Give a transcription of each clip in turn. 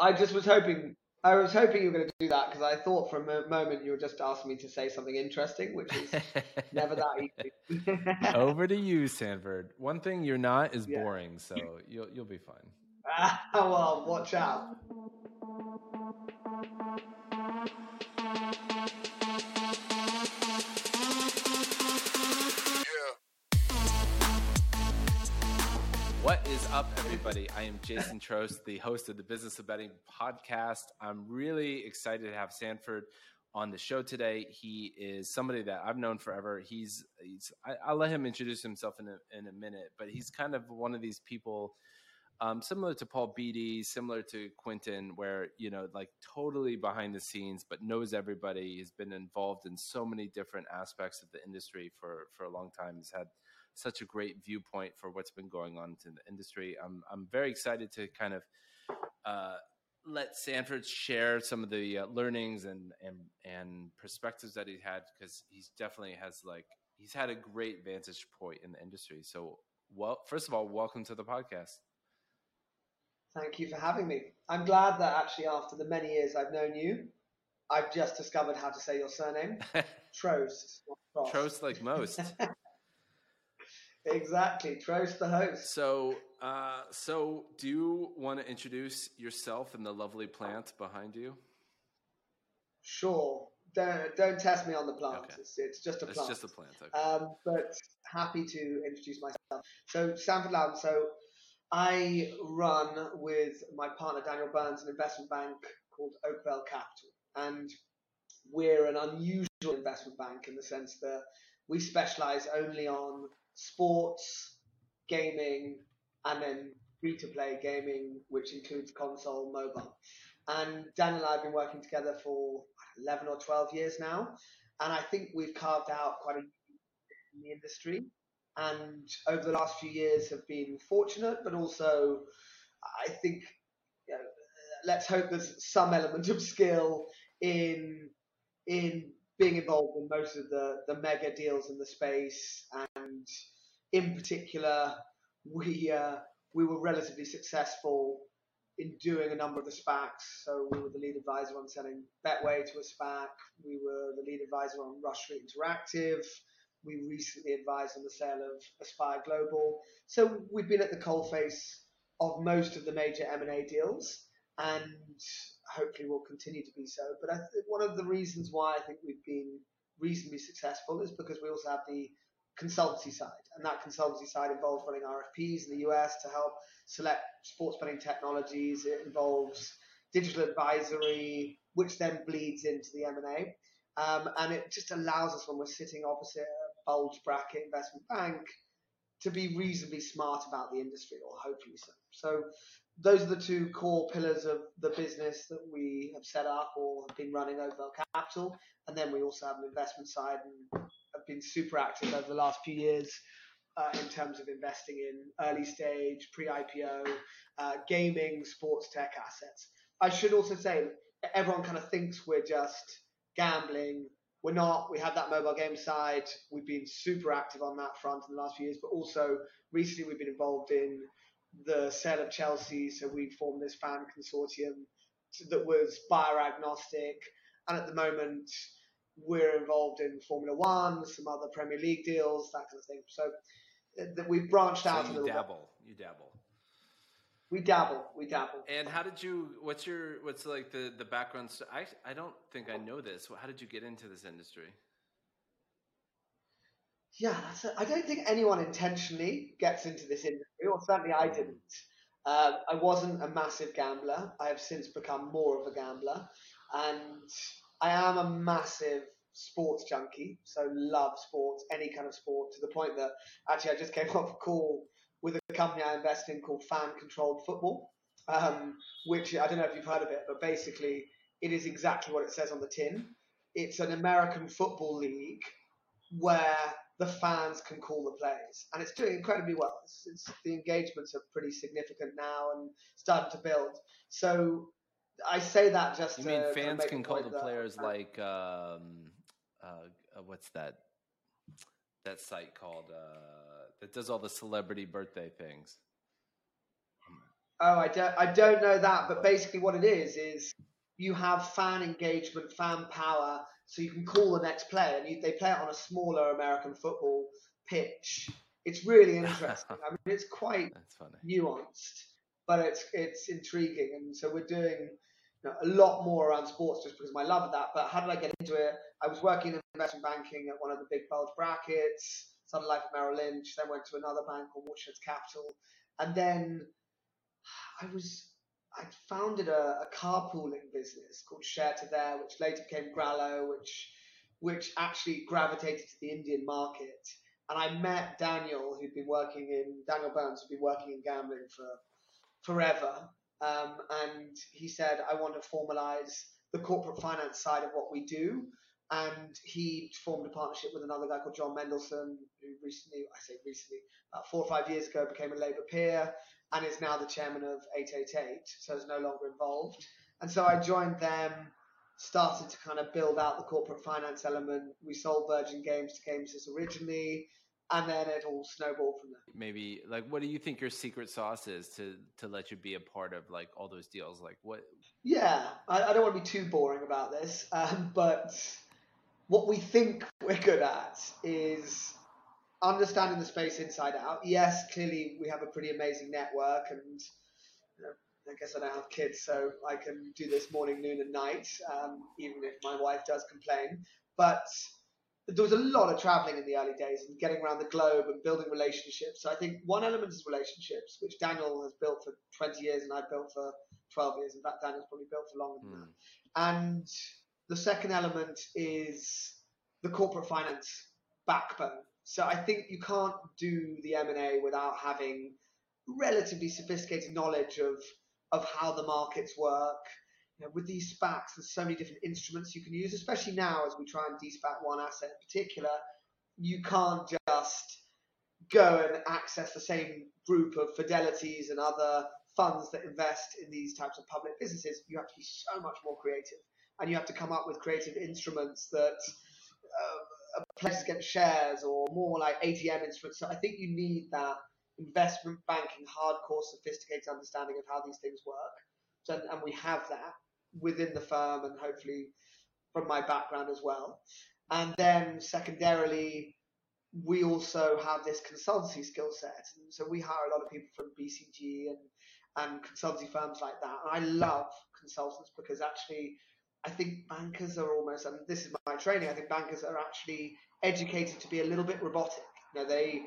I just was hoping. I was hoping you were going to do that because I thought for a moment you were just asking me to say something interesting, which is never that easy. Over to you, Sanford. One thing you're not is Yeah. boring, so you'll you'll be fine. Well, watch out. Is up, everybody? I am Jason Trost, the host of the Business of Betting podcast. I'm really excited to have Sanford on the show today. He is somebody that I've known forever. He's, he's I, I'll let him introduce himself in a, in a minute, but he's kind of one of these people, um, similar to Paul Beatty, similar to Quinton, where you know, like totally behind the scenes, but knows everybody. He's been involved in so many different aspects of the industry for for a long time. He's had such a great viewpoint for what's been going on in the industry. I'm I'm very excited to kind of uh, let Sanford share some of the uh, learnings and and and perspectives that he had because he's definitely has like he's had a great vantage point in the industry. So, well, first of all, welcome to the podcast. Thank you for having me. I'm glad that actually, after the many years I've known you, I've just discovered how to say your surname. Trost. Trost. Trost like most. Exactly. Trost the host. So, uh, so do you want to introduce yourself and the lovely plant behind you? Sure. Don't don't test me on the plant. Okay. It's, it's just a plant. It's just a plant. Okay. Um, but happy to introduce myself. So Sanford Loudon. So I run with my partner Daniel Burns an investment bank called Oakvale Capital, and we're an unusual investment bank in the sense that we specialize only on sports, gaming, and then free to play gaming, which includes console, mobile. And Dan and I have been working together for 11 or 12 years now, and I think we've carved out quite a in the industry. And over the last few years, have been fortunate, but also I think you know, let's hope there's some element of skill in in being involved in most of the the mega deals in the space, and in particular, we uh, we were relatively successful in doing a number of the SPACs. So we were the lead advisor on selling Betway to a SPAC. We were the lead advisor on Rush Street Interactive. We recently advised on the sale of Aspire Global. So we've been at the coalface of most of the major M&A deals, and hopefully we'll continue to be so. But think one of the reasons why I think we've been reasonably successful is because we also have the consultancy side, and that consultancy side involves running RFPs in the US to help select sports betting technologies. It involves digital advisory, which then bleeds into the M&A. Um, and it just allows us when we're sitting opposite a bulge bracket investment bank to be reasonably smart about the industry, or hopefully so. So those are the two core pillars of the business that we have set up or have been running Oakvale Capital. And then we also have an investment side and have been super active over the last few years uh, in terms of investing in early stage, pre-IPO, uh, gaming, sports tech assets. I should also say everyone kind of thinks we're just gambling. We're not. We have that mobile game side. We've been super active on that front in the last few years, but also recently we've been involved in the sale of Chelsea. So we formed this fan consortium that was buyer agnostic, and at the moment we're involved in Formula One, some other Premier League deals, that kind of thing. So uh, that we've branched out a so little bit. dabble. You dabble. We dabble. We dabble. And how did you? What's your? What's like the the background? st- I I don't think I know this. How did you get into this industry? Yeah, that's a, I don't think anyone intentionally gets into this industry, or certainly I didn't. Um, I wasn't a massive gambler. I have since become more of a gambler, and I am a massive sports junkie. So love sports, any kind of sport, to the point that actually I just came off a call company I invest in called Fan Controlled Football, um, which I don't know if you've heard of it, but basically it is exactly what it says on the tin. It's an American football league where the fans can call the plays, and it's doing incredibly well. It's, it's, the engagements are pretty significant now and starting to build. So I say that just You to, mean to fans can call the that- players like um, uh, uh, what's that? That site called uh, that does all the celebrity birthday things. Oh, I don't, I don't know that, but basically what it is is you have fan engagement, fan power, so you can call the next player, and you, they play it on a smaller American football pitch. It's really interesting. I mean, it's quite nuanced, but it's it's intriguing, and so we're doing you know, a lot more around sports just because of my love of that. But how did I get into it? I was working in investment banking at one of the big bulge brackets, Sun Life Merrill Lynch, then went to another bank called Watersheds Capital, and then I was I founded a, a carpooling business called Share to There, which later became Grallow, which which actually gravitated to the Indian market. And I met Daniel, who'd been working in Daniel Burns, who'd been working in gambling for forever. Um, and he said, I want to formalize the corporate finance side of what we do. And he formed a partnership with another guy called Jon Mendelsohn, who recently, I say recently, about four or five years ago became a Labour peer and is now the chairman of 888, so is no longer involved. And so I joined them, started to kind of build out the corporate finance element. We sold Virgin Games to Gamesys originally, and then it all snowballed from there. Maybe like, what do you think your secret sauce is to to let you be a part of like all those deals? Like what? Yeah, I, I don't want to be too boring about this, um, but what we think we're good at is understanding the space inside out. Yes, clearly we have a pretty amazing network, and you know, I guess I don't have kids, so I can do this morning, noon, and night, um, even if my wife does complain. But there was a lot of traveling in the early days and getting around the globe and building relationships. So I think one element is relationships, which Daniel has built for 20 years and I've built for 12 years. In fact, Daniel's probably built for longer than mm. that. And the second element is the corporate finance backbone. So I think you can't do the M&A without having relatively sophisticated knowledge of of how the markets work. You know, with these SPACs, there's so many different instruments you can use, especially now as we try and de-SPAC one asset in particular. You can't just go and access the same group of fidelities and other funds that invest in these types of public businesses. You have to be so much more creative, and you have to come up with creative instruments that uh, place against shares or more like ATM instruments. So I think you need that investment banking, hardcore, sophisticated understanding of how these things work. So, and we have that within the firm and hopefully from my background as well. And then secondarily, we also have this consultancy skill set. And so we hire a lot of people from BCG and, and consultancy firms like that. And I love consultants because actually I think bankers are almost, and this is my training. I think bankers are actually educated to be a little bit robotic. You know, they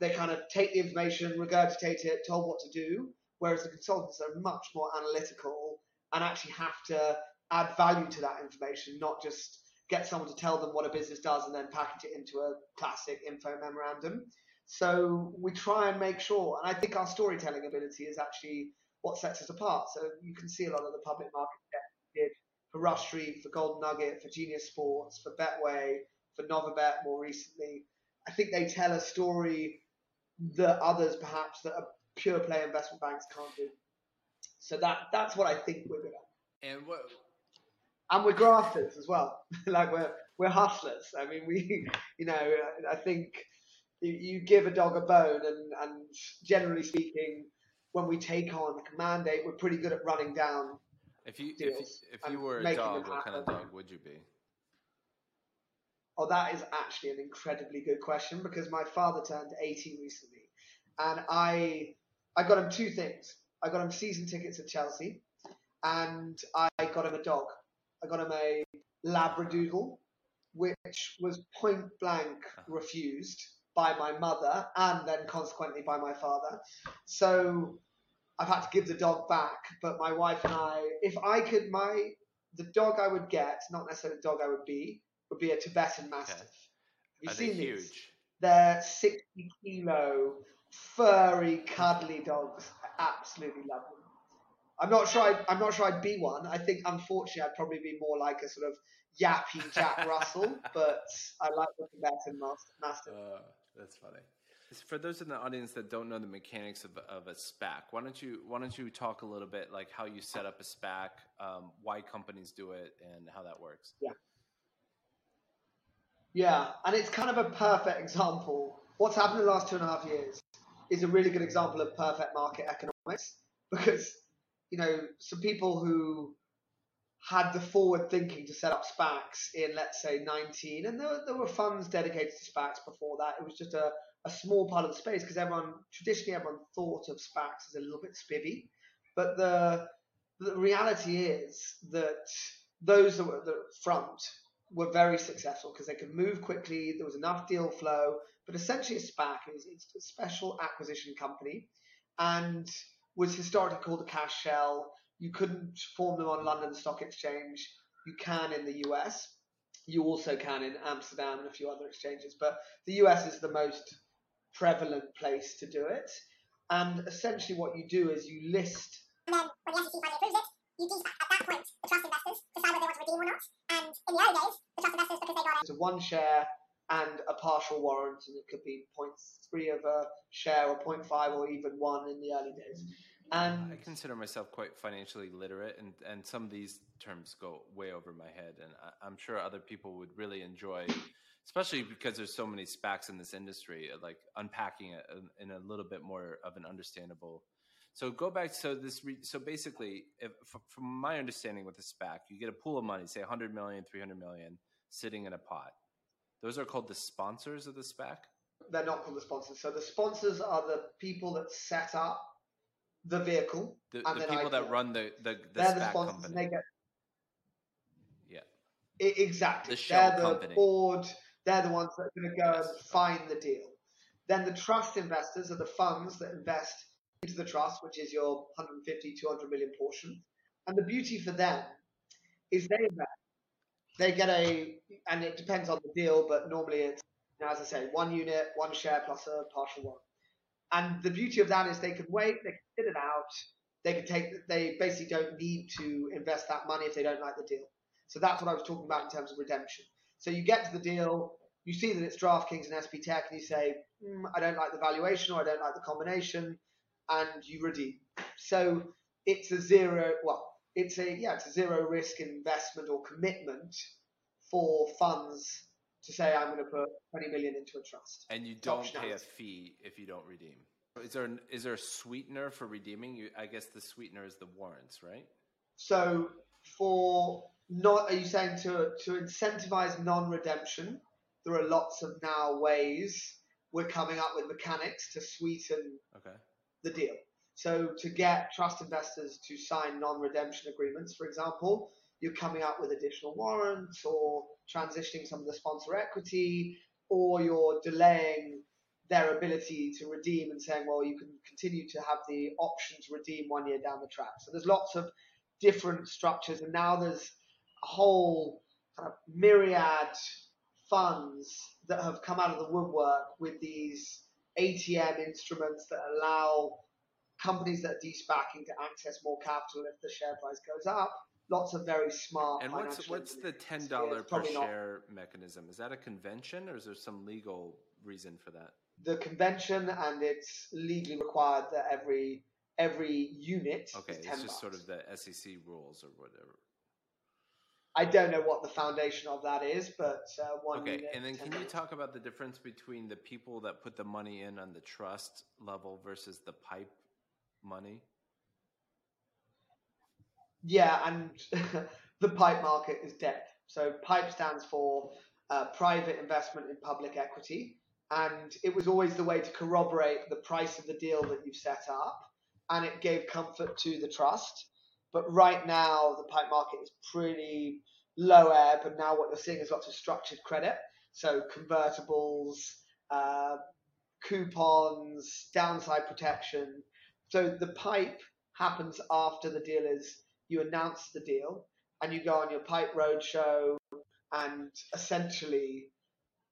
they kind of take the information, regurgitate it, told what to do, whereas the consultants are much more analytical and actually have to add value to that information, not just get someone to tell them what a business does and then package it into a classic info memorandum. So we try and make sure, and I think our storytelling ability is actually what sets us apart. So you can see a lot of the public market did for Rush Street, for Golden Nugget, for Genius Sports, for Betway, for Novibet more recently. I think they tell a story that others perhaps that a pure play investment banks can't do. So that that's what I think we're good at. And what? And we're grafters as well. like we're we're hustlers. I mean, we, you know, uh, I think you, you give a dog a bone, and and generally speaking, when we take on a mandate, we're pretty good at running down if you if if you were a dog, what kind of dog would you be? Oh, that is actually an incredibly good question because my father turned 80 recently, and I I got him two things. I got him season tickets at Chelsea, and I got him a dog. I got him a Labradoodle, which was point blank uh-huh. refused by my mother and then consequently by my father. So I've had to give the dog back, but my wife and I, if I could, my the dog I would get, not necessarily the dog I would be, would be a Tibetan Mastiff. Okay. Have you Are seen they these? Huge? They're 60 kilo, furry, cuddly dogs. I absolutely love them. I'm not sure. I'd, I'm not sure I'd be one. I think, unfortunately, I'd probably be more like a sort of yappy Jack Russell, but I like the Tibetan Mastiff. Uh, that's funny for those in the audience that don't know the mechanics of, of a SPAC, why don't you why don't you talk a little bit like how you set up a SPAC, um, why companies do it, and how that works? Yeah. Yeah, and it's kind of a perfect example. What's happened in the last two and a half years is a really good example of perfect market economics. because you know some people who had the forward thinking to set up SPACs in let's say 19, and there, there were funds dedicated to SPACs before that. It was just a, a small part of the space because everyone traditionally everyone thought of SPACs as a little bit spivvy, but the the reality is that those that were at the front were very successful because they could move quickly. There was enough deal flow. But essentially, a SPAC is it's a special acquisition company, and was historically called a cash shell. You couldn't form them on London Stock Exchange. You can in the US. You also can in Amsterdam and a few other exchanges, but the US is the most prevalent place to do it. And essentially, what you do is you list. And then when the SEC finally approves it, you do at that point the trust investors decide whether they want to redeem or not. And in the early days, the trust investors because they got It's a one share and a partial warrant, and it could be 0.3 of a share or 0.5 or even one in the early days. And I consider myself quite financially literate, and, and some of these terms go way over my head, and I, I'm sure other people would really enjoy, especially because there's so many SPACs in this industry, uh, like unpacking it in- in a little bit more of an understandable. So go back. So this. Re, so basically, if, from my understanding with a SPAC, you get a pool of money, say 100 million, 300 million, sitting in a pot. Those are called the sponsors of the SPAC. they're not called the sponsors. So the sponsors are the people that set up the vehicle. The, And the then people that run the the, the they're the SPAC sponsors, company. and they get yeah. I- exactly. The shell they're the company. board. They're the ones that are going to go and find the deal. Then the trust investors are the funds that invest into the trust, which is your 150, 200 million portion. And the beauty for them is they invest. They get a, and it depends on the deal, but normally it's, as I say, one unit, one share plus a partial one. And the beauty of that is they can wait, they can sit it out, they can take, they basically don't need to invest that money if they don't like the deal. So that's what I was talking about in terms of redemption. So you get to the deal, you see that it's DraftKings and SBTech, and you say, mm, I don't like the valuation or I don't like the combination, and you redeem. So it's a zero, well, it's a yeah, it's a zero risk investment or commitment for funds to say I'm going to put 20 million into a trust. And you don't pay a fee if you don't redeem. Is there an, is there a sweetener for redeeming? You, I guess the sweetener is the warrants, right? So for not, are you saying to to incentivize non-redemption? There are lots of now ways we're coming up with mechanics to sweeten Okay. the deal. So to get trust investors to sign non-redemption agreements, for example, you're coming up with additional warrants or transitioning some of the sponsor equity, or you're delaying their ability to redeem and saying, well, you can continue to have the option to redeem one year down the track. So there's lots of different structures, and now there's whole kind of myriad funds that have come out of the woodwork with these ATM instruments that allow companies that are de-SPACing to access more capital if the share price goes up. Lots of very smart. And what's what's the ten dollar per probably not- share mechanism? Is that a convention or is there some legal reason for that? The convention, and it's legally required that every every unit Okay, it's just bucks. sort of the SEC rules or whatever. I don't know what the foundation of that is, but uh, one Okay, and then 10 can you talk about the difference between the people that put the money in on the trust level versus the pipe money? Yeah, and the pipe market is dead. So pipe stands for uh, private investment in public equity, and it was always the way to corroborate the price of the deal that you've set up, and it gave comfort to the trust. But right now, the pipe market is pretty low ebb, and now what you're seeing is lots of structured credit, so convertibles, uh, coupons, downside protection. So the pipe happens after the deal is you announce the deal and you go on your pipe roadshow and essentially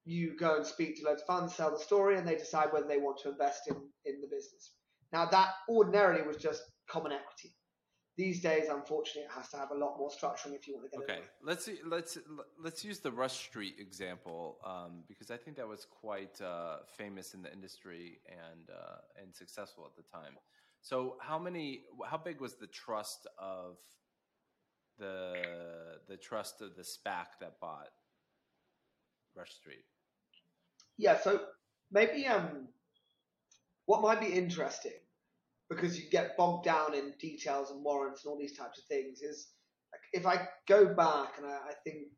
you go and speak to loads of funds, sell the story, and they decide whether they want to invest in, in the business. Now that ordinarily was just common equity. These days, unfortunately, it has to have a lot more structuring if you want to get Okay, let's see- let's let's use the Rush Street example um, because I think that was quite uh, famous in the industry and uh, and successful at the time. So, how many? How big was the trust of the the trust of the SPAC that bought Rush Street? Yeah, so maybe um, what might be interesting because you get bogged down in details and warrants and all these types of things. Is like if I go back and I, I think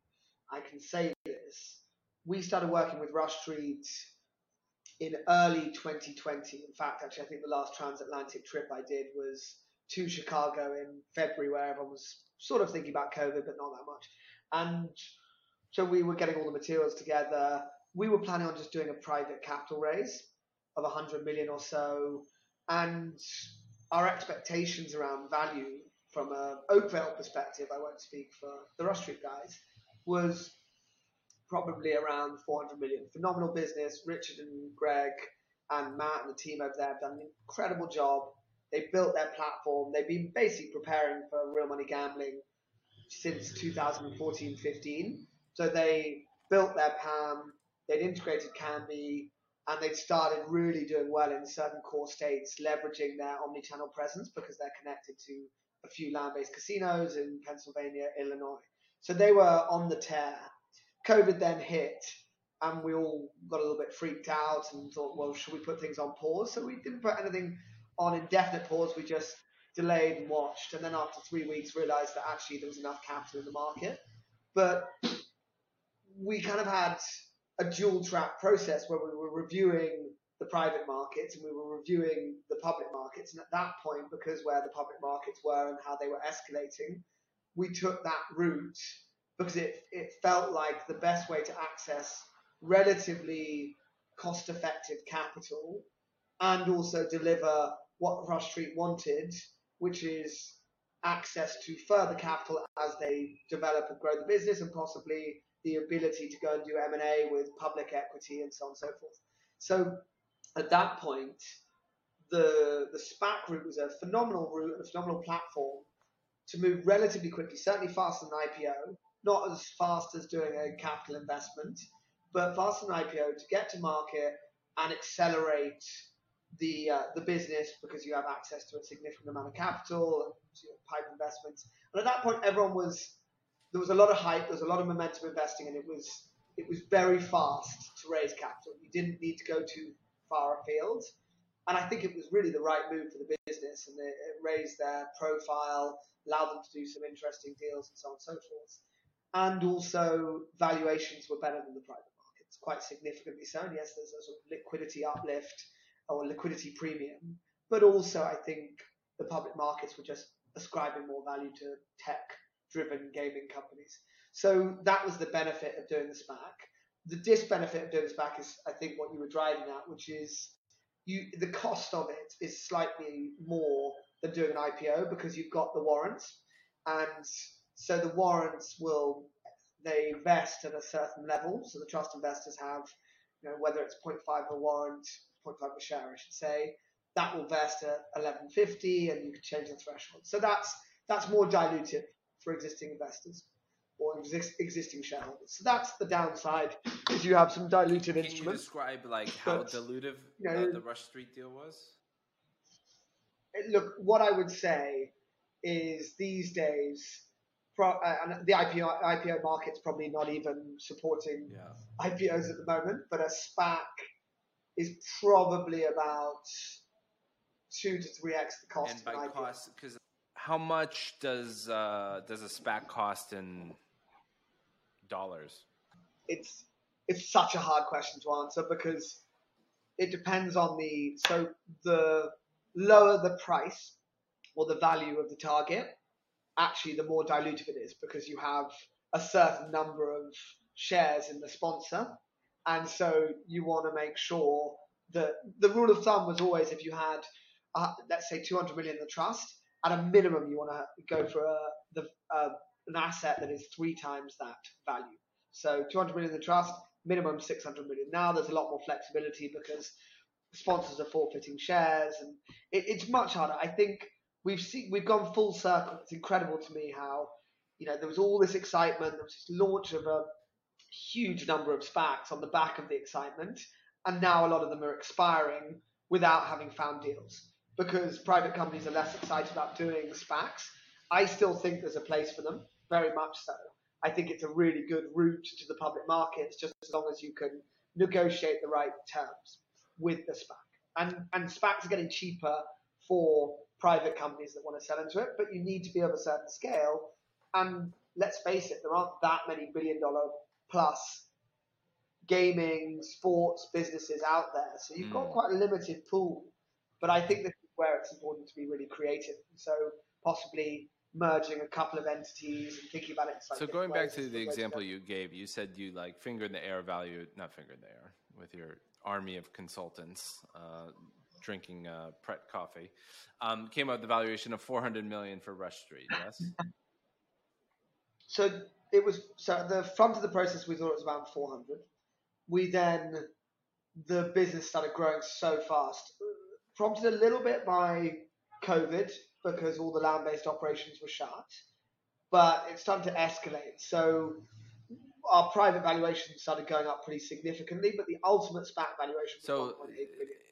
I can say this, we started working with Rush Street in early 2020. In fact, actually, I think the last transatlantic trip I did was to Chicago in February, where everyone was sort of thinking about COVID, but not that much. And so we were getting all the materials together. We were planning on just doing a private capital raise of 100 million or so. And our expectations around value from an Oakvale perspective, I won't speak for the Rush Street guys, was probably around 400 million. Phenomenal business. Richard and Greg and Matt and the team over there have done an incredible job. They built their platform. They've been basically preparing for real money gambling since 2014 15. So they built their PAM, they'd integrated Kambi, and they'd started really doing well in certain core states, leveraging their omni-channel presence because they're connected to a few land-based casinos in Pennsylvania, Illinois. So they were on the tear. COVID then hit, and we all got a little bit freaked out and thought, well, should we put things on pause? So we didn't put anything on indefinite pause. We just delayed and watched, and then after three weeks, realised that actually there was enough capital in the market. But we kind of had a dual track process where we were reviewing the private markets and we were reviewing the public markets. And at that point, because where the public markets were and how they were escalating, we took that route because it, it felt like the best way to access relatively cost effective capital and also deliver what Rush Street wanted, which is access to further capital as they develop and grow the business and possibly the ability to go and do M&A with public equity and so on and so forth. So at that point, the the SPAC route was a phenomenal route and a phenomenal platform to move relatively quickly, certainly faster than IPO, not as fast as doing a capital investment, but faster than IPO to get to market and accelerate the uh, the business because you have access to a significant amount of capital you know, pipe investments. And at that point, everyone was there was a lot of hype, there was a lot of momentum investing, and it was it was very fast to raise capital. You didn't need to go too far afield, and I think it was really the right move for the business, and it, it raised their profile, allowed them to do some interesting deals, and so on and so forth. And also, valuations were better than the private markets, quite significantly so. And yes, there's a sort of liquidity uplift or liquidity premium, but also I think the public markets were just ascribing more value to tech driven gaming companies. So that was the benefit of doing the SPAC. The disbenefit of doing the SPAC is, I think, what you were driving at, which is you the cost of it is slightly more than doing an IPO because you've got the warrants, and so the warrants will they vest at a certain level. So the trust investors have, you know, whether it's 0.5 a warrant, 0.5 a share, I should say, that will vest at 11.50, and you can change the threshold. So that's that's more dilutive for existing investors or exist, existing shareholders. So that's the downside, is you have some diluted Can instruments. you describe like how But, dilutive you uh, the Rush Street deal was? It- Look, what I would say is these days, pro, uh, and the IPO, IPO market's probably not even supporting Yeah. IPOs at the moment, but a SPAC is probably about two to three x the cost and an by cost, because how much does uh, does a SPAC cost in dollars? it's it's such a hard question to answer because it depends on the so the lower the price or the value of the target, actually the more dilutive it is because you have a certain number of shares in the sponsor, and so you want to make sure that the rule of thumb was always if you had uh, let's say 200 million in the trust, at a minimum you want to go for a, the, uh, an asset that is three times that value. So 200 million in the trust, minimum 600 million. Now there's a lot more flexibility because sponsors are forfeiting shares, and it, it's much harder. I think we've seen we've gone full circle. It's incredible to me how you know there was all this excitement. There was this launch of a huge number of SPACs on the back of the excitement, and now a lot of them are expiring without having found deals because private companies are less excited about doing SPACs. I still think there's a place for them, very much so. I think it's a really good route to the public markets, just as long as you can negotiate the right terms with the SPAC. And and SPACs are getting cheaper for private companies that want to sell into it, but you need to be of a certain scale. And let's face it, there aren't that many billion dollar plus gaming, sports businesses out there. So you've got Mm. quite a limited pool. But I think is where it's important to be really creative. So possibly merging a couple of entities and thinking about it. So going back to the example go. you gave, you said you like finger in the air value, not finger in the air, with your army of consultants uh, drinking uh, Pret coffee, um, came out with the valuation of 400 million for Rush Street. Yes. So it was so at the front of the process we thought it was around 400. We then the business started growing so fast, prompted a little bit by COVID because all the land-based operations were shut, but it started to escalate. So our private valuation started going up pretty significantly, but the ultimate SPAC valuation So,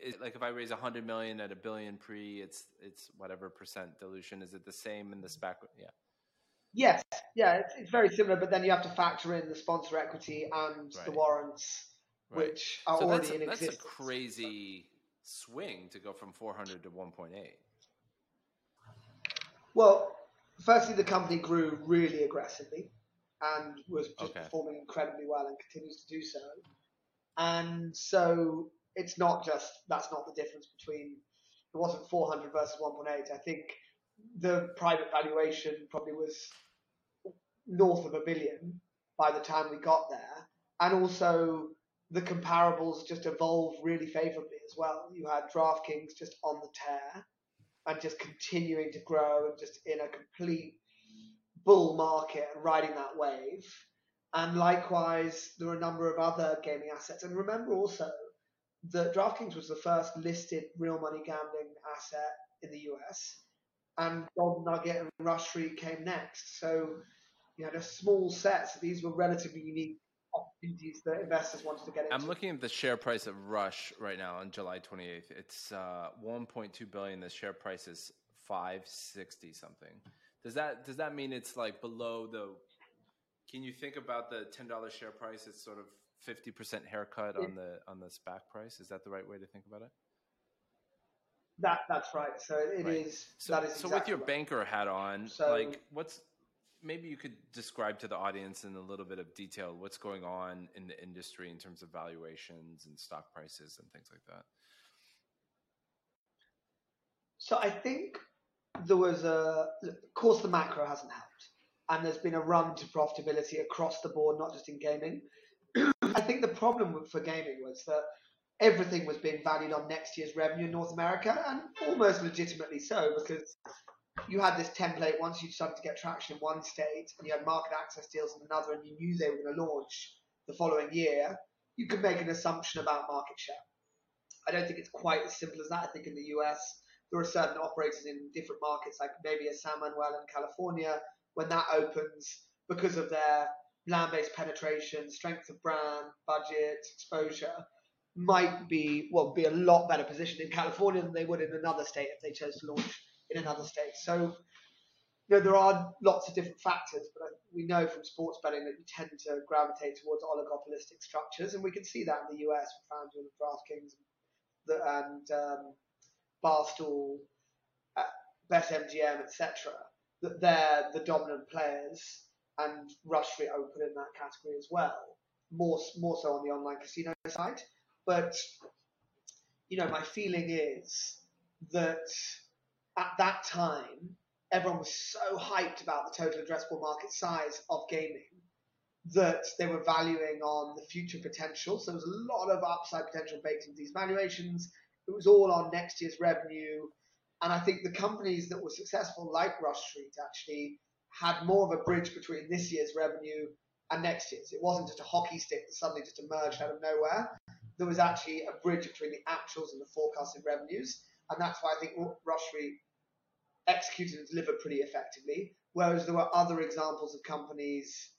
is, like, if I raise 100 million at a billion pre, it's it's whatever percent dilution. Is it the same in the SPAC? Yeah. Yes, yeah, it's, it's very similar, but then you have to factor in the sponsor equity and the warrants, Right. which are so already that's a, in that's a existence. crazy swing to go from 400 to 1.8. Well, firstly, the company grew really aggressively and was just Okay. performing incredibly well and continues to do so. And so it's not just that's not the difference between it wasn't 400 versus 1.8. I think the private valuation probably was north of a billion by the time we got there, and also the comparables just evolve really favorably as well. You had DraftKings just on the tear and just continuing to grow and just in a complete bull market and riding that wave. And likewise, there are a number of other gaming assets. And remember also that DraftKings was the first listed real money gambling asset in the US, and Gold Nugget and Rush Street came next. So you had a small set. So these were relatively unique opportunities that investors wanted to get into. I'm looking at the share price of Rush right now on July 28th. It's uh, 1.2 billion. The share price is 560 something. Does that does that mean it's like below the? Can you think about the ten dollars share price? It's sort of 50 percent haircut on the on the SPAC price. Is that the right way to think about it? That that's right. So it is. Right. So, that is so exactly with your right. banker hat on, So- like what's maybe you could describe to the audience in a little bit of detail what's going on in the industry in terms of valuations and stock prices and things like that. So I think there was a, of course, the macro hasn't helped, and there's been a run to profitability across the board, not just in gaming. I think the problem for gaming was that everything was being valued on next year's revenue in North America, and almost legitimately so, because you had this template once you started to get traction in one state, and you had market access deals in another, and you knew they were going to launch the following year. You could make an assumption about market share. I don't think it's quite as simple as that. I think in the US, there are certain operators in different markets, like maybe a San Manuel in California, when that opens, because of their land-based penetration, strength of brand, budget, exposure, might be well be a lot better positioned in California than they would in another state if they chose to launch in another state. So, you know, there are lots of different factors, but we know from sports betting that you tend to gravitate towards oligopolistic structures, and we can see that in the US with FanDuel and DraftKings the- and um, Barstool, uh, BetMGM, etc. That they're the dominant players, and Rush Street put in that category as well. More more so on the online casino side, but you know my feeling is that at that time everyone was so hyped about the total addressable market size of gaming that they were valuing on the future potential. So there was a lot of upside potential baked into these valuations. It was all on next year's revenue. And I think the companies that were successful, like Rush Street, actually had more of a bridge between this year's revenue and next year's. It wasn't just a hockey stick that suddenly just emerged out of nowhere. There was actually a bridge between the actuals and the forecasted revenues. And that's why I think Street executed and delivered pretty effectively. Whereas there were other examples of companies,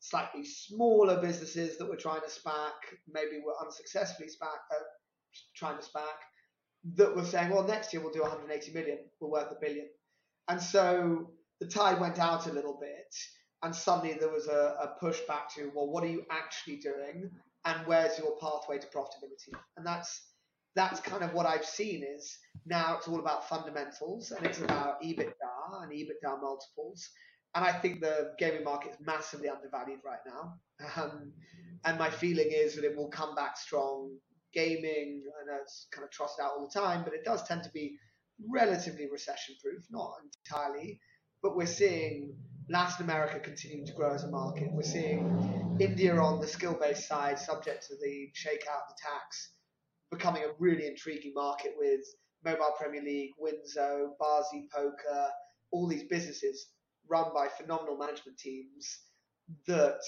slightly smaller businesses that were trying to SPAC, maybe were unsuccessfully SPAC, uh, trying to SPAC, that were saying, well, next year we'll do 180 million, we're worth a billion. And so the tide went out a little bit, and suddenly there was a, a push back to, well, what are you actually doing, and where's your pathway to profitability? And that's that's kind of what I've seen is now it's all about fundamentals and it's about EBITDA and EBITDA multiples. And I think the gaming market is massively undervalued right now. Um, and my feeling is that it will come back strong. Gaming, I know it's kind of trotted out all the time, but it does tend to be relatively recession proof, not entirely. But we're seeing Latin America continuing to grow as a market. We're seeing India on the skill based side, subject to the shakeout, the tax, becoming a really intriguing market with Mobile Premier League, Winzo, Baazi Poker, all these businesses run by phenomenal management teams that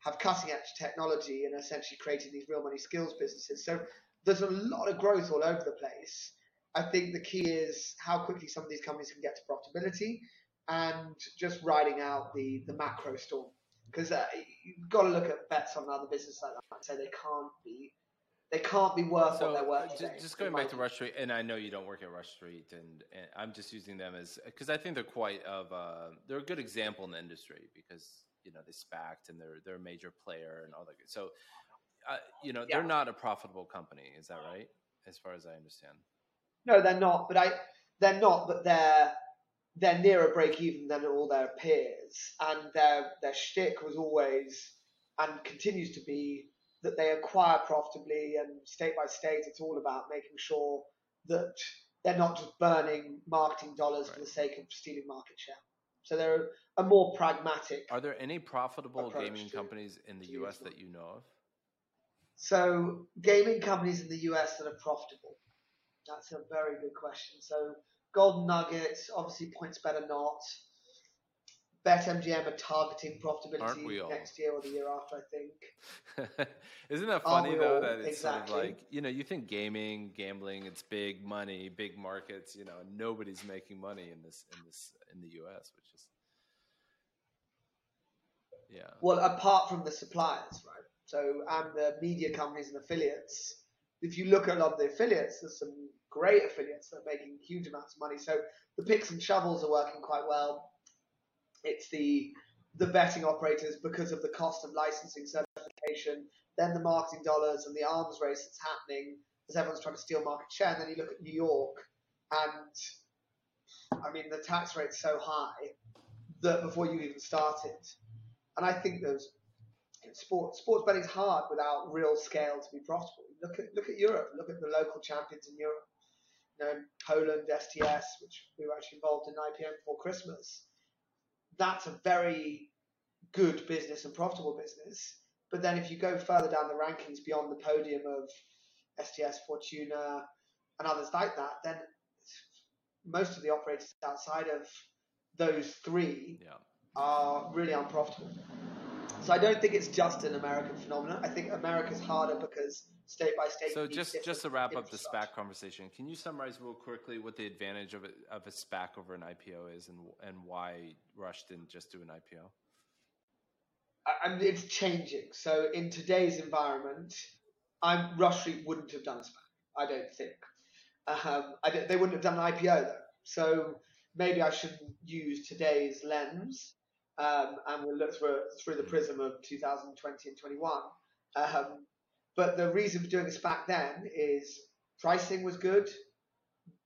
have cutting edge technology and essentially creating these real money skills businesses. So there's a lot of growth all over the place. I think the key is how quickly some of these companies can get to profitability and just riding out the, the macro storm. Because uh, you've got to look at bets on other businesses like that and say they can't be they can't be worth so, what they're worth. Just, today, just going back to Rush Street, and I know you don't work at Rush Street, and, and I'm just using them as because I think they're quite of uh, they're a good example in the industry because you know they SPACed and they're they're a major player and all that. Good. So, uh, you know, Yeah. they're not a profitable company. Is that right? As far as I understand. No, they're not. But I, they're not. But they're they're nearer break even than all their peers, and their their shtick was always and continues to be that they acquire profitably and state by state. It's all about making sure that they're not just burning marketing dollars for the sake of stealing market share. So they're a more pragmatic. Are there any profitable gaming to- companies in the U.S. that you know of? So gaming companies in the US that are profitable. That's a very good question. So Golden Nuggets, obviously points better not. BetMGM are targeting profitability next year or the year after, I think. Isn't that funny though all? that it's sort of like you know you think gaming, gambling, it's big money, big markets, you know, nobody's making money in this in this in the U.S., which is yeah. Well, apart from the suppliers, right? So and the media companies and affiliates. If you look at a lot of the affiliates, there's some great affiliates that are making huge amounts of money. So the picks and shovels are working quite well. It's the the betting operators because of the cost of licensing certification, then the marketing dollars and the arms race that's happening as everyone's trying to steal market share. And then you look at New York, and I mean the tax rate's so high that before you even started, and I think there's sports sports betting's hard without real scale to be profitable. Look at look at Europe. Look at the local champions in Europe. You know, Poland, STS, which we were actually involved in IPO before Christmas. That's a very good business and profitable business. But then if you go further down the rankings beyond the podium of STS, Fortuna, and others like that, then most of the operators outside of those three Yeah. are really unprofitable. So I don't think it's just an American phenomenon. I think America's harder because state by state. So just just to wrap up the. SPAC conversation, can you summarize real quickly what the advantage of a, of a SPAC over an IPO is, and and why Rush didn't just do an IPO? I- I mean, it's changing. So in today's environment, I'm Rush Street wouldn't have done a SPAC. I don't think. Um, I don't, they wouldn't have done an IPO though. So maybe I should use today's lens, um, and we'll look through through the prism of 2020 and 21. Um, but the reason for doing this back then is pricing was good,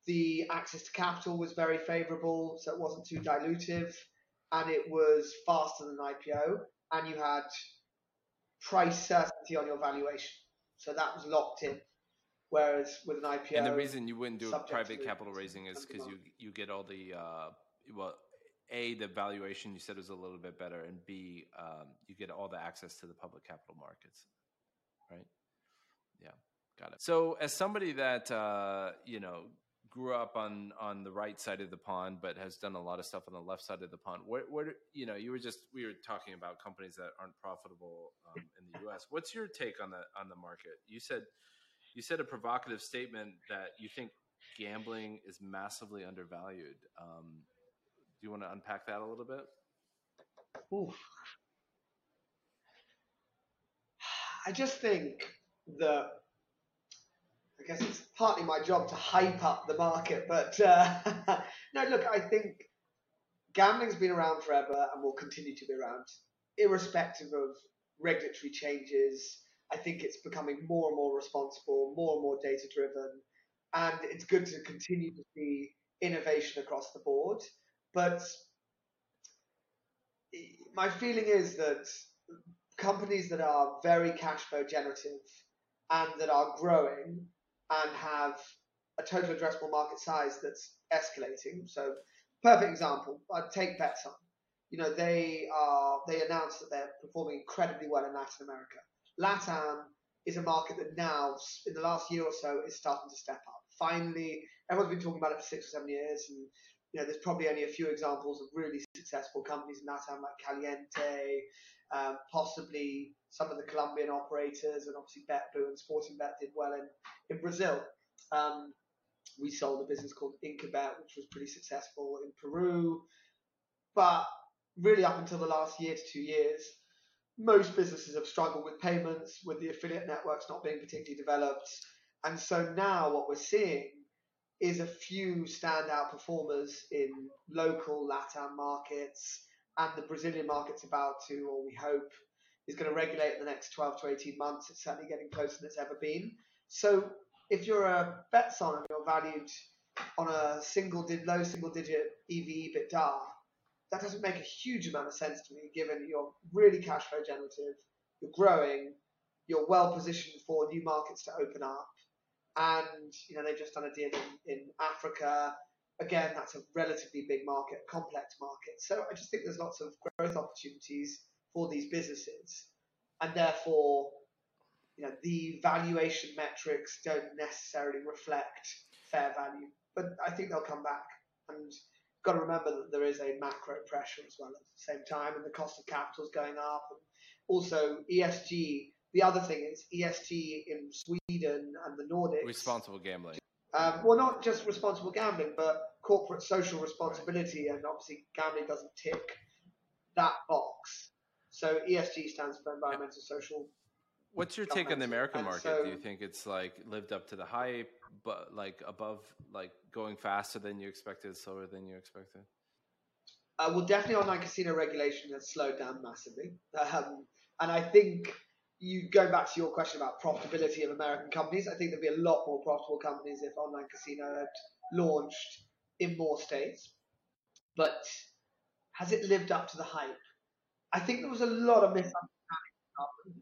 the access to capital was very favourable, so it wasn't too dilutive, and it was faster than IPO, and you had price certainty on your valuation, so that was locked in. Whereas with an IPO, And the reason you wouldn't do a private capital raising is because you you get all the uh, well, a the valuation you said was a little bit better, and b um, you get all the access to the public capital markets, right? Yeah, got it. So as somebody that uh, you know grew up on on the right side of the pond, but has done a lot of stuff on the left side of the pond, what what you know you were just we were talking about companies that aren't profitable um, in the U.S. What's your take on the on the market? You said you said a provocative statement that you think gambling is massively undervalued. Um, do you want to unpack that a little bit? Oof. I just think that I guess it's partly my job to hype up the market, but uh, no, look, I think gambling's been around forever and will continue to be around, irrespective of regulatory changes, I think it's becoming more and more responsible, more and more data driven, and it's good to continue to see innovation across the board. But my feeling is that companies that are very cash flow generative and that are growing and have a total addressable market size that's escalating. So, perfect example. I'd take Betsson. You know, they are they announced that they're performing incredibly well in Latin America. LATAM is a market that now, in the last year or so, is starting to step up. Finally, everyone's been talking about it for six or seven years, and you know, there's probably only a few examples of really successful companies in LATAM like Caliente, um, possibly some of the Colombian operators, and obviously BetBlue and Sportingbet did well in, in Brazil. Um, we sold a business called Inkabet, which was pretty successful in Peru. But really, up until the last year to two years, most businesses have struggled with payments, with the affiliate networks not being particularly developed. And so now what we're seeing is a few standout performers in local LATAM markets and the Brazilian market's about to, or we hope, is going to regulate in the next 12 to 18 months. It's certainly getting closer than it's ever been. So if you're a Betsson and you're valued on a single di- low single digit EV EBITDA, that doesn't make a huge amount of sense to me, given you're really cash flow generative, you're growing, you're well positioned for new markets to open up, and you know they've just done a deal in, in Africa. Again, that's a relatively big market, complex market. So I just think there's lots of growth opportunities for these businesses, and therefore you know, the valuation metrics don't necessarily reflect fair value. But I think they'll come back. And got to remember that there is a macro pressure as well at the same time, and the cost of capital is going up. Also, ESG. The other thing is ESG in Sweden and the Nordics. Responsible gambling. Um, well, not just responsible gambling, but corporate social responsibility, right. and obviously gambling doesn't tick that box. So ESG stands for environmental, social, What's your take on the American market? So, Do you think it's like lived up to the hype, but like above, like going faster than you expected, slower than you expected? Uh, well, definitely online casino regulation has slowed down massively, um, and I think you going back to your question about profitability of American companies, I think there'd be a lot more profitable companies if online casino had launched in more states. But has it lived up to the hype? I think there was a lot of misunderstanding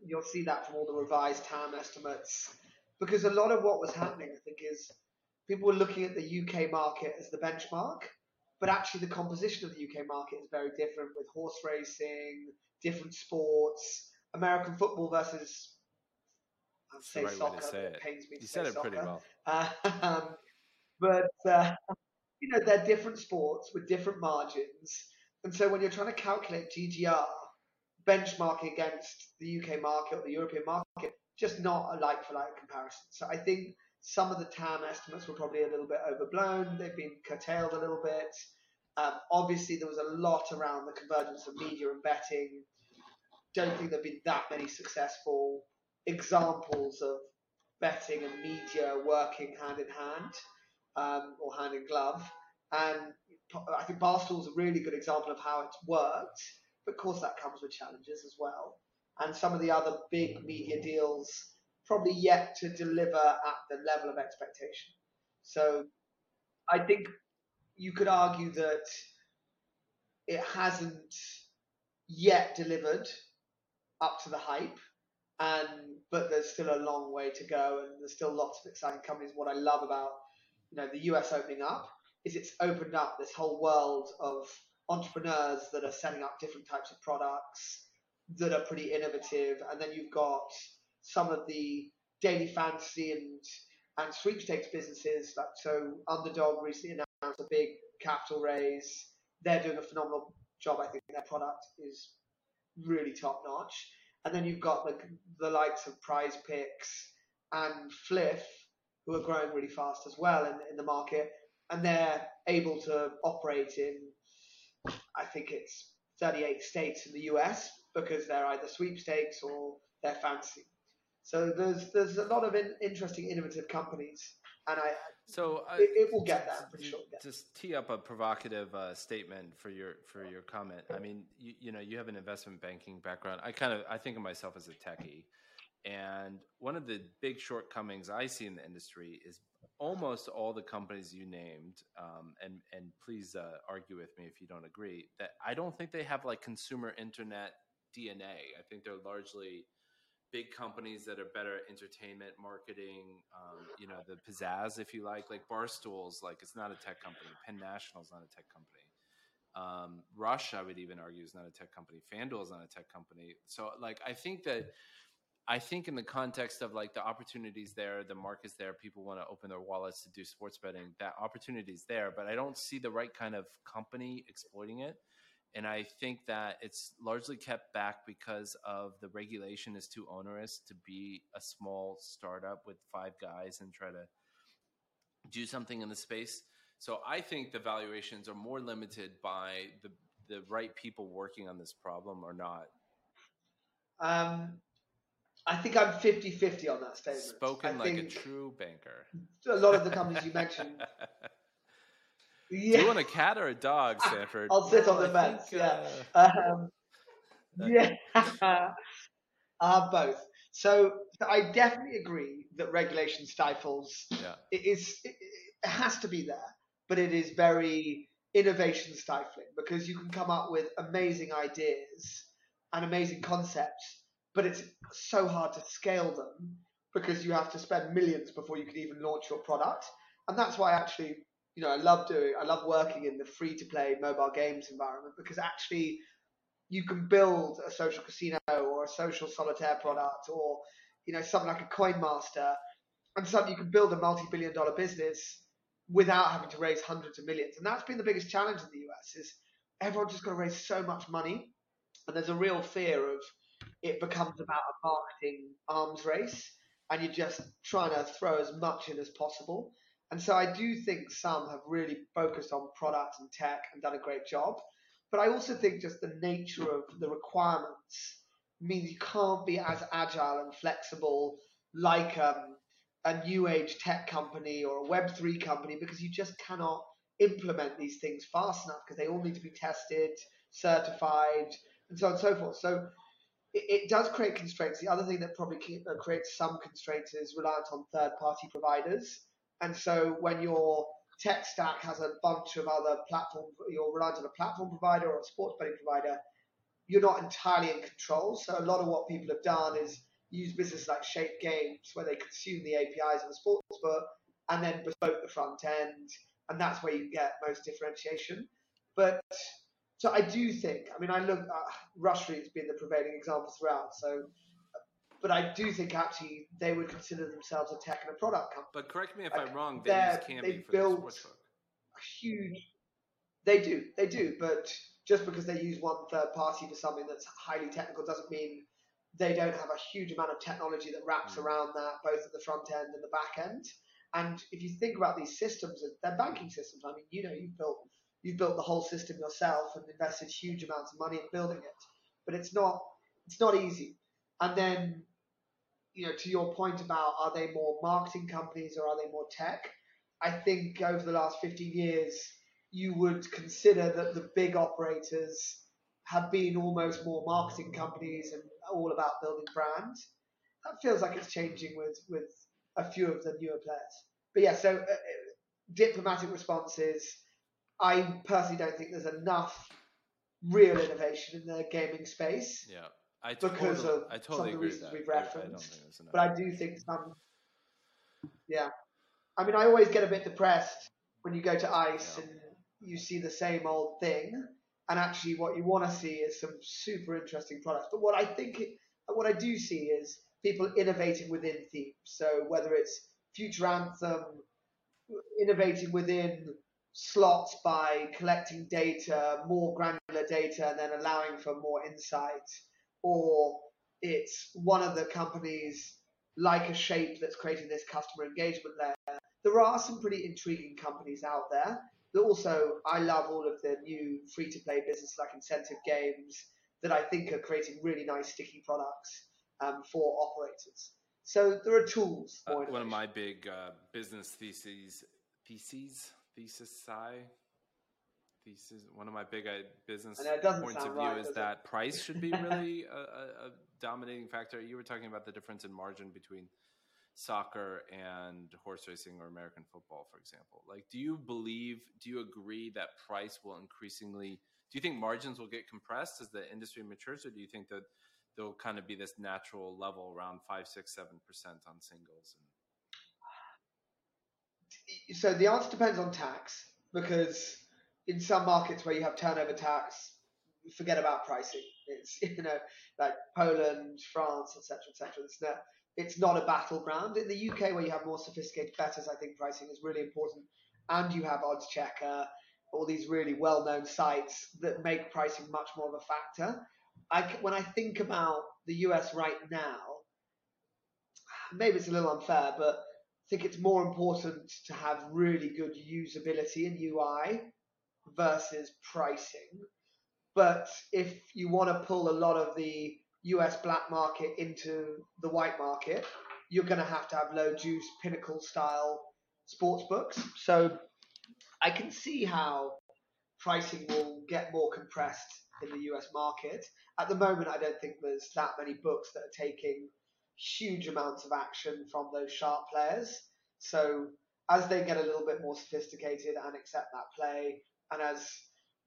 You'll see that from all the revised TAM estimates. Because a lot of what was happening, I think, is people were looking at the UK market as the benchmark, but actually the composition of the UK market is very different with horse racing, different sports, American football versus I'd say right soccer. Say it. pains me you said it soccer. pretty well. Um, but uh, you know they're different sports with different margins, and so when you're trying to calculate GGR, benchmarking against the UK market or the European market, just not a like for like comparison. So I think some of the TAM estimates were probably a little bit overblown. They've been curtailed a little bit. Um, obviously, there was a lot around the convergence of media and betting. Don't think there've been that many successful examples of betting and media working hand in hand um, or hand in glove. And I think Barstool's a really good example of how it's worked but of course, that comes with challenges as well. And some of the other big media deals probably yet to deliver at the level of expectation. So I think you could argue that it hasn't yet delivered up to the hype and but there's still a long way to go and there's still lots of exciting companies what i love about you know the us opening up is it's opened up this whole world of entrepreneurs that are setting up different types of products that are pretty innovative. And then you've got some of the daily fantasy and and sweepstakes businesses. Like so, Underdog recently announced a big capital raise. They're doing a phenomenal job. I think their product is really top notch. And then you've got the the likes of Prize Picks and Fliff, who are growing really fast as well in, in the market, and they're able to operate in I think it's 38 states in the US because they're either sweepstakes or they're fancy. So there's there's a lot of in, interesting, innovative companies, and I so uh, it, it, will get. I'm pretty sure. Just tee up a provocative uh, statement for your for your comment. I mean, you, you know, you have an investment banking background. I kind of I think of myself as a techie, And one of the big shortcomings I see in the industry is almost all the companies you named, um, and and please uh, argue with me if you don't agree. That I don't think they have like consumer internet DNA. I think they're largely big companies that are better at entertainment marketing. Um, you know, the pizzazz, if you like, like Barstool's, like it's not a tech company. Penn National is not a tech company. Um, Rush, I would even argue, is not a tech company. FanDuel is not a tech company. So, like, I think that I think in the context of like the opportunities there, the market's there, people want to open their wallets to do sports betting. That opportunity is there, but I don't see the right kind of company exploiting it. And I think that it's largely kept back because of the regulation is too onerous to be a small startup with five guys and try to do something in the space. So I think the valuations are more limited by the the right people working on this problem or not. Um, I think I'm 50 50 on that statement. Spoken I like a true banker. A lot of the companies you mentioned. Do you want a cat or a dog, Sanford? I'll sit on the fence, think, yeah. uh, Um, yeah. uh, both. So I definitely agree that regulation stifles. yeah. It is. It, it has to be there, but it is very innovation stifling because you can come up with amazing ideas and amazing concepts, but it's so hard to scale them because you have to spend millions before you can even launch your product. And that's why actually, you know, I love doing, I love working in the free to play mobile games environment because actually you can build a social casino or a social solitaire product or, you know, something like a coin master and suddenly you can build a multi-billion dollar business without having to raise hundreds of millions. And that's been the biggest challenge in the US is everyone's just got to raise so much money. And there's a real fear of it becomes about a marketing arms race and you're just trying to throw as much in as possible. And so I do think some have really focused on product and tech and done a great job. But I also think just the nature of the requirements means you can't be as agile and flexible like um, a new age tech company or a Web3 company because you just cannot implement these things fast enough because they all need to be tested, certified, and so on and so forth. So it, it does create constraints. The other thing that probably uh, creates some constraints is reliance on third party providers. And so when your tech stack has a bunch of other platforms, you're reliant on a platform provider or a sports betting provider, you're not entirely in control. So a lot of what people have done is use businesses like Shape Games where they consume the APIs of the sports book and then bespoke the front end, and that's where you get most differentiation. But so I do think, I mean, I look, uh, Rush has been the prevailing example throughout. So, but I do think actually they would consider themselves a tech and a product company. But correct me if Like, I'm wrong. they be for built- the sportsbook. huge. They do, they do, but just because they use one third party for something that's highly technical doesn't mean they don't have a huge amount of technology that wraps Mm. around that, both at the front end and the back end. And if you think about these systems, they're banking systems. I mean, you know, you've built you've built the whole system yourself and invested huge amounts of money in building it, but it's not it's not easy. And then, you know, to your point about are they more marketing companies or are they more tech? I think over the last 15 years, you would consider that the big operators have been almost more marketing companies and all about building brands. That feels like it's changing with with a few of the newer players. But yeah, so uh, uh, diplomatic responses. I personally don't think there's enough real innovation in the gaming space, Yeah, I Because totally, of I some of the agree with reasons we've I- I, referenced, there's but I do think some. Yeah, I mean, I always get a bit depressed when you go to ICE Yeah. and you see the same old thing, and actually, what you want to see is some super interesting products. But what I think, what I do see is people innovating within themes. So whether it's Future Anthem, innovating within slots by collecting data, more granular data, and then allowing for more insight, or it's one of the companies like a shape that's creating this customer engagement layer. There are some pretty intriguing companies out there. But also, I love all of the new free to play business like incentive games that I think are creating really nice sticky products um, for operators. So there are tools. Uh, one of my big uh, business theses, theses, thesis, this is one of my big uh, business I know, it doesn't points of view right, is does it? that price should be really a, a, a dominating factor. You were talking about the difference in margin between soccer and horse racing or American football, for example. Like, do you believe, do you agree that price will increasingly, do you think margins will get compressed as the industry matures, or do you think that there'll kind of be this natural level around five, six, seven percent on singles? And, so the answer depends on tax because in some markets where you have turnover tax, forget about pricing. It's you know like Poland, France, etc., etc. It's not it's not a battleground. In the UK, where you have more sophisticated bettors, I think pricing is really important, and you have Odds Checker, all these really well-known sites that make pricing much more of a factor. I when I think about the US right now, maybe it's a little unfair, but I think it's more important to have really good usability and UI versus pricing. But if you want to pull a lot of the US black market into the white market, you're going to have to have low juice pinnacle style sports books. So I can see how pricing will get more compressed in the US market. At the moment, I don't think there's that many books that are taking huge amounts of action from those sharp players. So as they get a little bit more sophisticated and accept that play, and as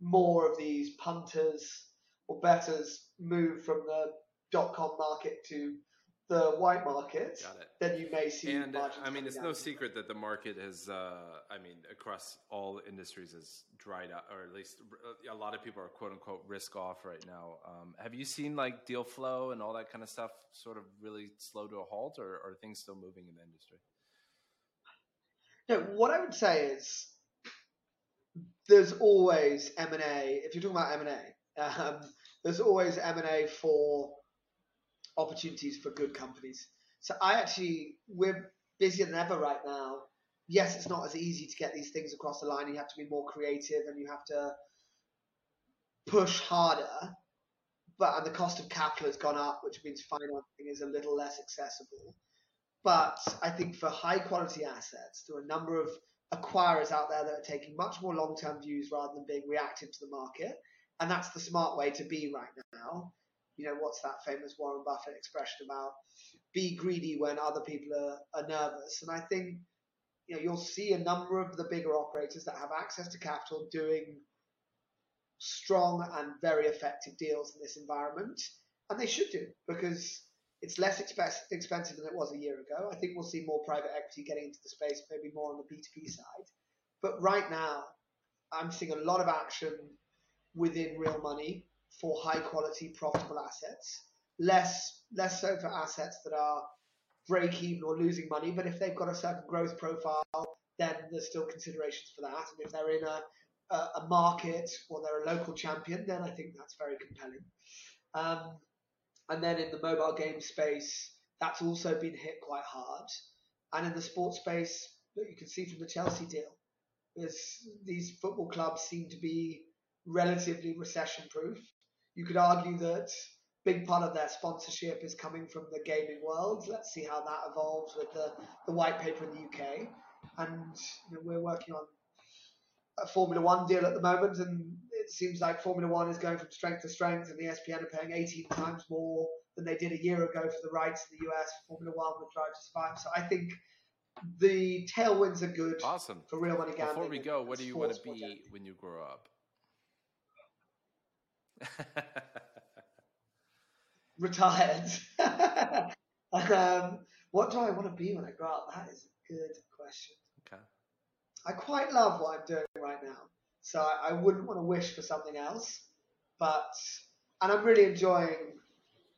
more of these punters or betters move from the dot com market to the white market, then you may see. and uh, I mean, it's down. no secret that the market has, uh, I mean, across all industries has dried up, or at least a lot of people are quote unquote risk off right now. Um, have you seen like deal flow and all that kind of stuff sort of really slow to a halt, or, or are things still moving in the industry? No, what I would say is there's always M and A. If you're talking about M and A, um, there's always M and A for opportunities for good companies. So I actually we're busier than ever right now. Yes, it's not as easy to get these things across the line. You have to be more creative and you have to push harder. But and the cost of capital has gone up, which means financing is a little less accessible. But I think for high quality assets, there are a number of acquirers out there that are taking much more long term views rather than being reactive to the market. And that's the smart way to be right now. You know, what's that famous Warren Buffett expression about be greedy when other people are, are nervous? And I think, you know, you'll see a number of the bigger operators that have access to capital doing strong and very effective deals in this environment. And they should do because it's less expe- expensive than it was a year ago. I think we'll see more private equity getting into the space, maybe more on the B2B side. But right now, I'm seeing a lot of action within real money for high quality, profitable assets. Less, less so for assets that are break even or losing money. But if they've got a certain growth profile, then there's still considerations for that. And if they're in a, a, a market or they're a local champion, then I think that's very compelling. Um, and then in the mobile game space, that's also been hit quite hard. And in the sports space, you can see from the Chelsea deal, there's, these football clubs seem to be relatively recession proof. You could argue that big part of their sponsorship is coming from the gaming world. Let's see how that evolves with the, the white paper in the UK. And you know, we're working on a Formula One deal at the moment, and it seems like Formula One is going from strength to strength, and the ESPN are paying 18 times more than they did a year ago for the rights in the US for Formula One with Drive to Survive. So I think the tailwinds are good Awesome. for real money gambling. Before we go, what do you want to be when you grow up? Retired. um, what do I want to be when I grow up? That is a good question. okay. I quite love what I'm doing right now. So I, I wouldn't want to wish for something else. But and I'm really enjoying,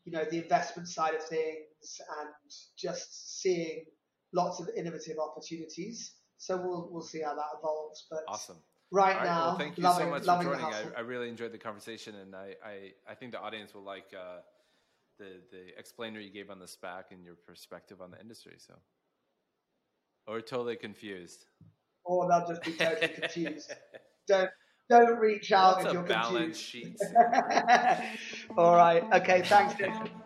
you know, the investment side of things and just seeing lots of innovative opportunities. So we'll we'll see how that evolves. But Awesome. right right. now, well, thank you loving, so much for joining. I, I really enjoyed the conversation, and I, I, I think the audience will like uh, the the explainer you gave on the SPAC and your perspective on the industry. So, or totally confused. or they'll just be totally confused. Don't don't reach out What's if a you're balance confused. sheet? All right. Okay. Thanks.